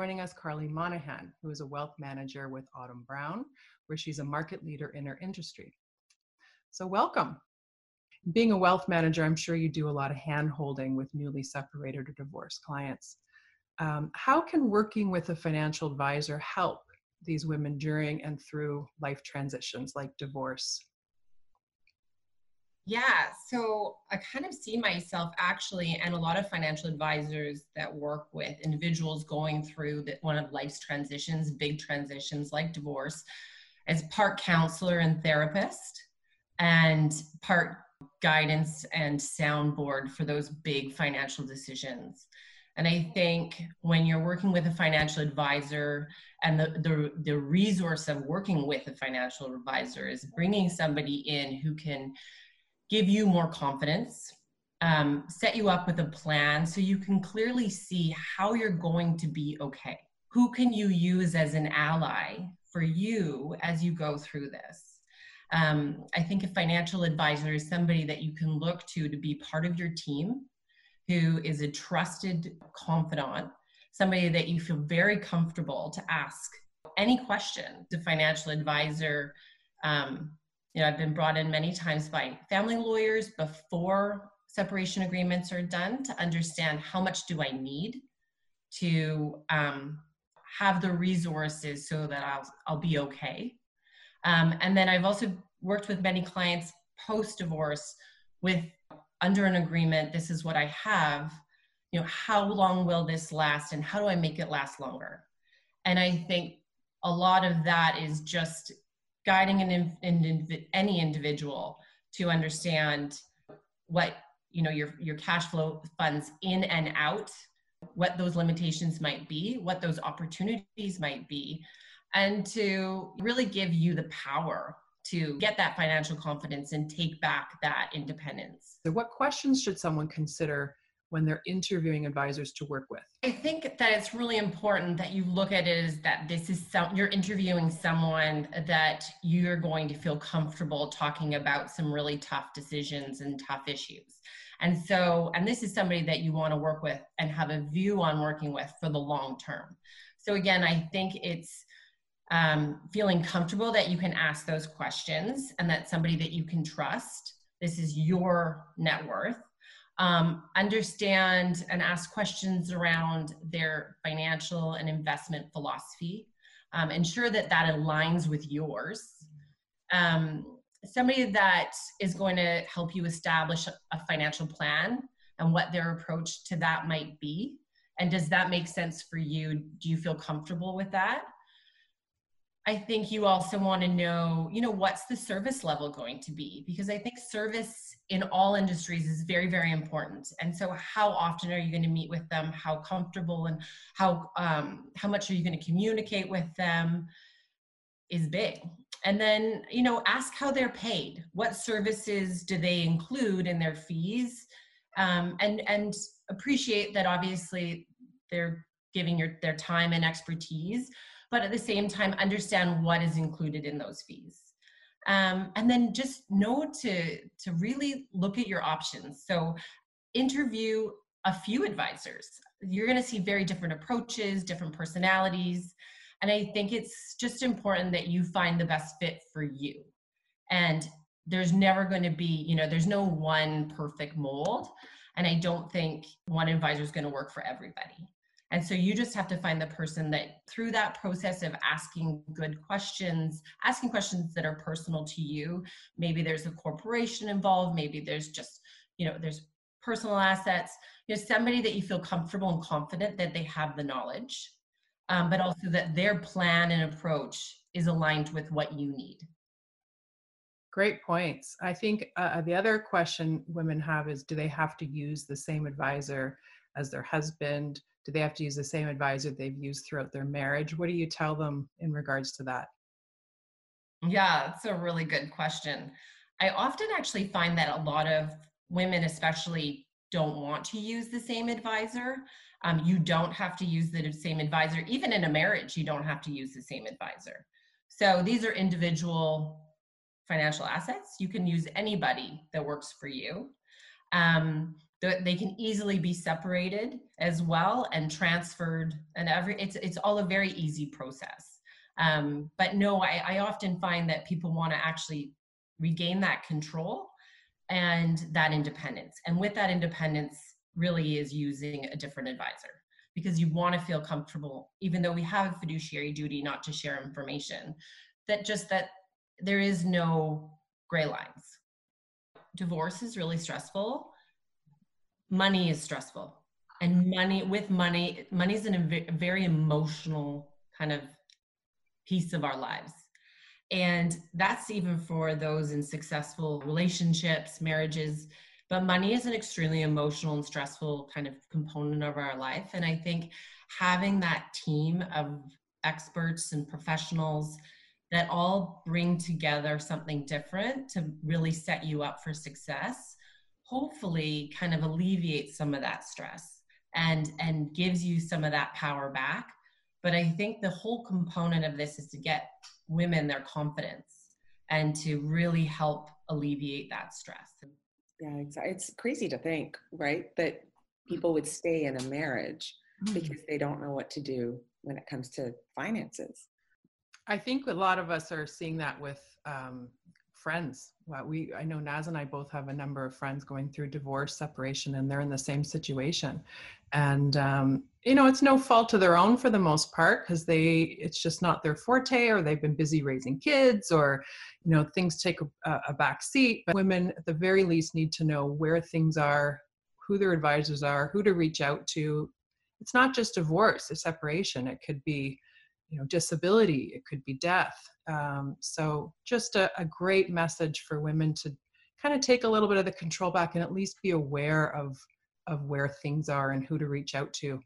joining us Carly Monahan, who is a wealth manager with Autumn Brown, where she's a market leader in her industry. So, welcome. Being a wealth manager, I'm sure you do a lot of hand holding with newly separated or divorced clients. Um, how can working with a financial advisor help these women during and through life transitions like divorce? Yeah, so I kind of see myself actually, and a lot of financial advisors that work with individuals going through the, one of life's transitions, big transitions like divorce, as part counselor and therapist, and part guidance and soundboard for those big financial decisions. And I think when you're working with a financial advisor and the, the, the resource of working with a financial advisor is bringing somebody in who can give you more confidence, um, set you up with a plan so you can clearly see how you're going to be okay. Who can you use as an ally for you as you go through this? Um, I think a financial advisor is somebody that you can look to to be part of your team, who is a trusted confidant, somebody that you feel very comfortable to ask any question. The financial advisor um, you know, I've been brought in many times by family lawyers before separation agreements are done to understand how much do I need to um, have the resources so that I'll I'll be okay. Um, and then I've also worked with many clients post divorce with under an agreement. This is what I have. You know, how long will this last, and how do I make it last longer? And I think a lot of that is just guiding an, an, any individual to understand what you know your your cash flow funds in and out what those limitations might be what those opportunities might be and to really give you the power to get that financial confidence and take back that independence. So what questions should someone consider when they're interviewing advisors to work with? I think that it's really important that you look at it as that this is some you're interviewing someone that you're going to feel comfortable talking about some really tough decisions and tough issues. And so, and this is somebody that you want to work with and have a view on working with for the long term. So again, I think it's um, feeling comfortable that you can ask those questions and that somebody that you can trust. This is your net worth um, understand and ask questions around their financial and investment philosophy. Um, ensure that that aligns with yours. Um, somebody that is going to help you establish a financial plan and what their approach to that might be. And does that make sense for you? Do you feel comfortable with that? I think you also want to know, you know, what's the service level going to be? Because I think service in all industries is very, very important. And so, how often are you going to meet with them? How comfortable and how um, how much are you going to communicate with them? Is big. And then, you know, ask how they're paid. What services do they include in their fees? Um, and and appreciate that obviously they're giving your their time and expertise but at the same time understand what is included in those fees. Um, and then just know to to really look at your options. So interview a few advisors. You're going to see very different approaches different personalities. And i think it's just important that you find the best fit for you. And there's never going to be you know there's no one perfect mold. And i don't think one advisor is going to work for everybody and so you just have to find the person that through that process of asking good questions, asking questions that are personal to you, maybe there's a corporation involved, maybe there's just, you know, there's personal assets, you know, somebody that you feel comfortable and confident that they have the knowledge, um, but also that their plan and approach is aligned with what you need. Great points. I think uh, the other question women have is do they have to use the same advisor as their husband? Do they have to use the same advisor they've used throughout their marriage? What do you tell them in regards to that? Yeah that's a really good question. I often actually find that a lot of women especially don't want to use the same advisor. Um, you don't have to use the same advisor. Even in a marriage you don't have to use the same advisor. So these are individual financial assets. You can use anybody that works for you. Um, they can easily be separated as well and transferred and every it's it's all a very easy process. Um, but no I, I often find that people want to actually regain that control and that independence. And with that independence really is using a different advisor because you want to feel comfortable even though we have a fiduciary duty not to share information that just that there is no gray lines. Divorce is really stressful money is stressful. And money with money money is a very emotional kind of piece of our lives. And that's even for those in successful relationships marriages. But money is an extremely emotional and stressful kind of component of our life. And i think having that team of experts and professionals that all bring together something different to really set you up for success hopefully kind of alleviates some of that stress and and gives you some of that power back. But i think the whole component of this is to get women their confidence and to really help alleviate that stress. Yeah exactly it's crazy to think right that people would stay in a marriage mm-hmm. because they don't know what to do when it comes to finances. I think a lot of us are seeing that with um, friends. We I know Naz and I both have a number of friends going through divorce, separation, and they're in the same situation. And um, you know, it's no fault of their own for the most part because they it's just not their forte, or they've been busy raising kids, or you know, things take a, a back seat. But women, at the very least, need to know where things are, who their advisors are, who to reach out to. It's not just divorce, it's separation. It could be you know disability it could be death. Um, so just a, a great message for women to kind of take a little bit of the control back and at least be aware of of where things are and who to reach out to.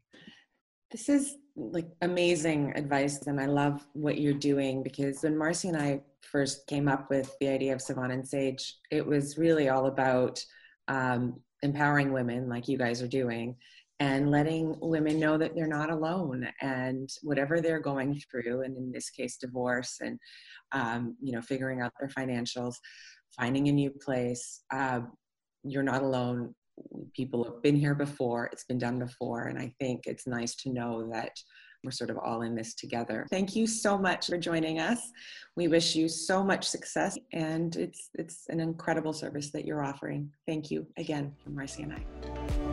This is like amazing advice and i love what you're doing because when marcy and i first came up with the idea of savon and sage it was really all about um, empowering women like you guys are doing and letting women know that they're not alone and whatever they're going through and in this case divorce and um, you know figuring out their financials finding a new place uh, you're not alone. People have been here before it's been done before and i think it's nice to know that we're sort of all in this together. Thank you so much for joining us. We wish you so much success and it's it's an incredible service that you're offering. Thank you again from marcy and i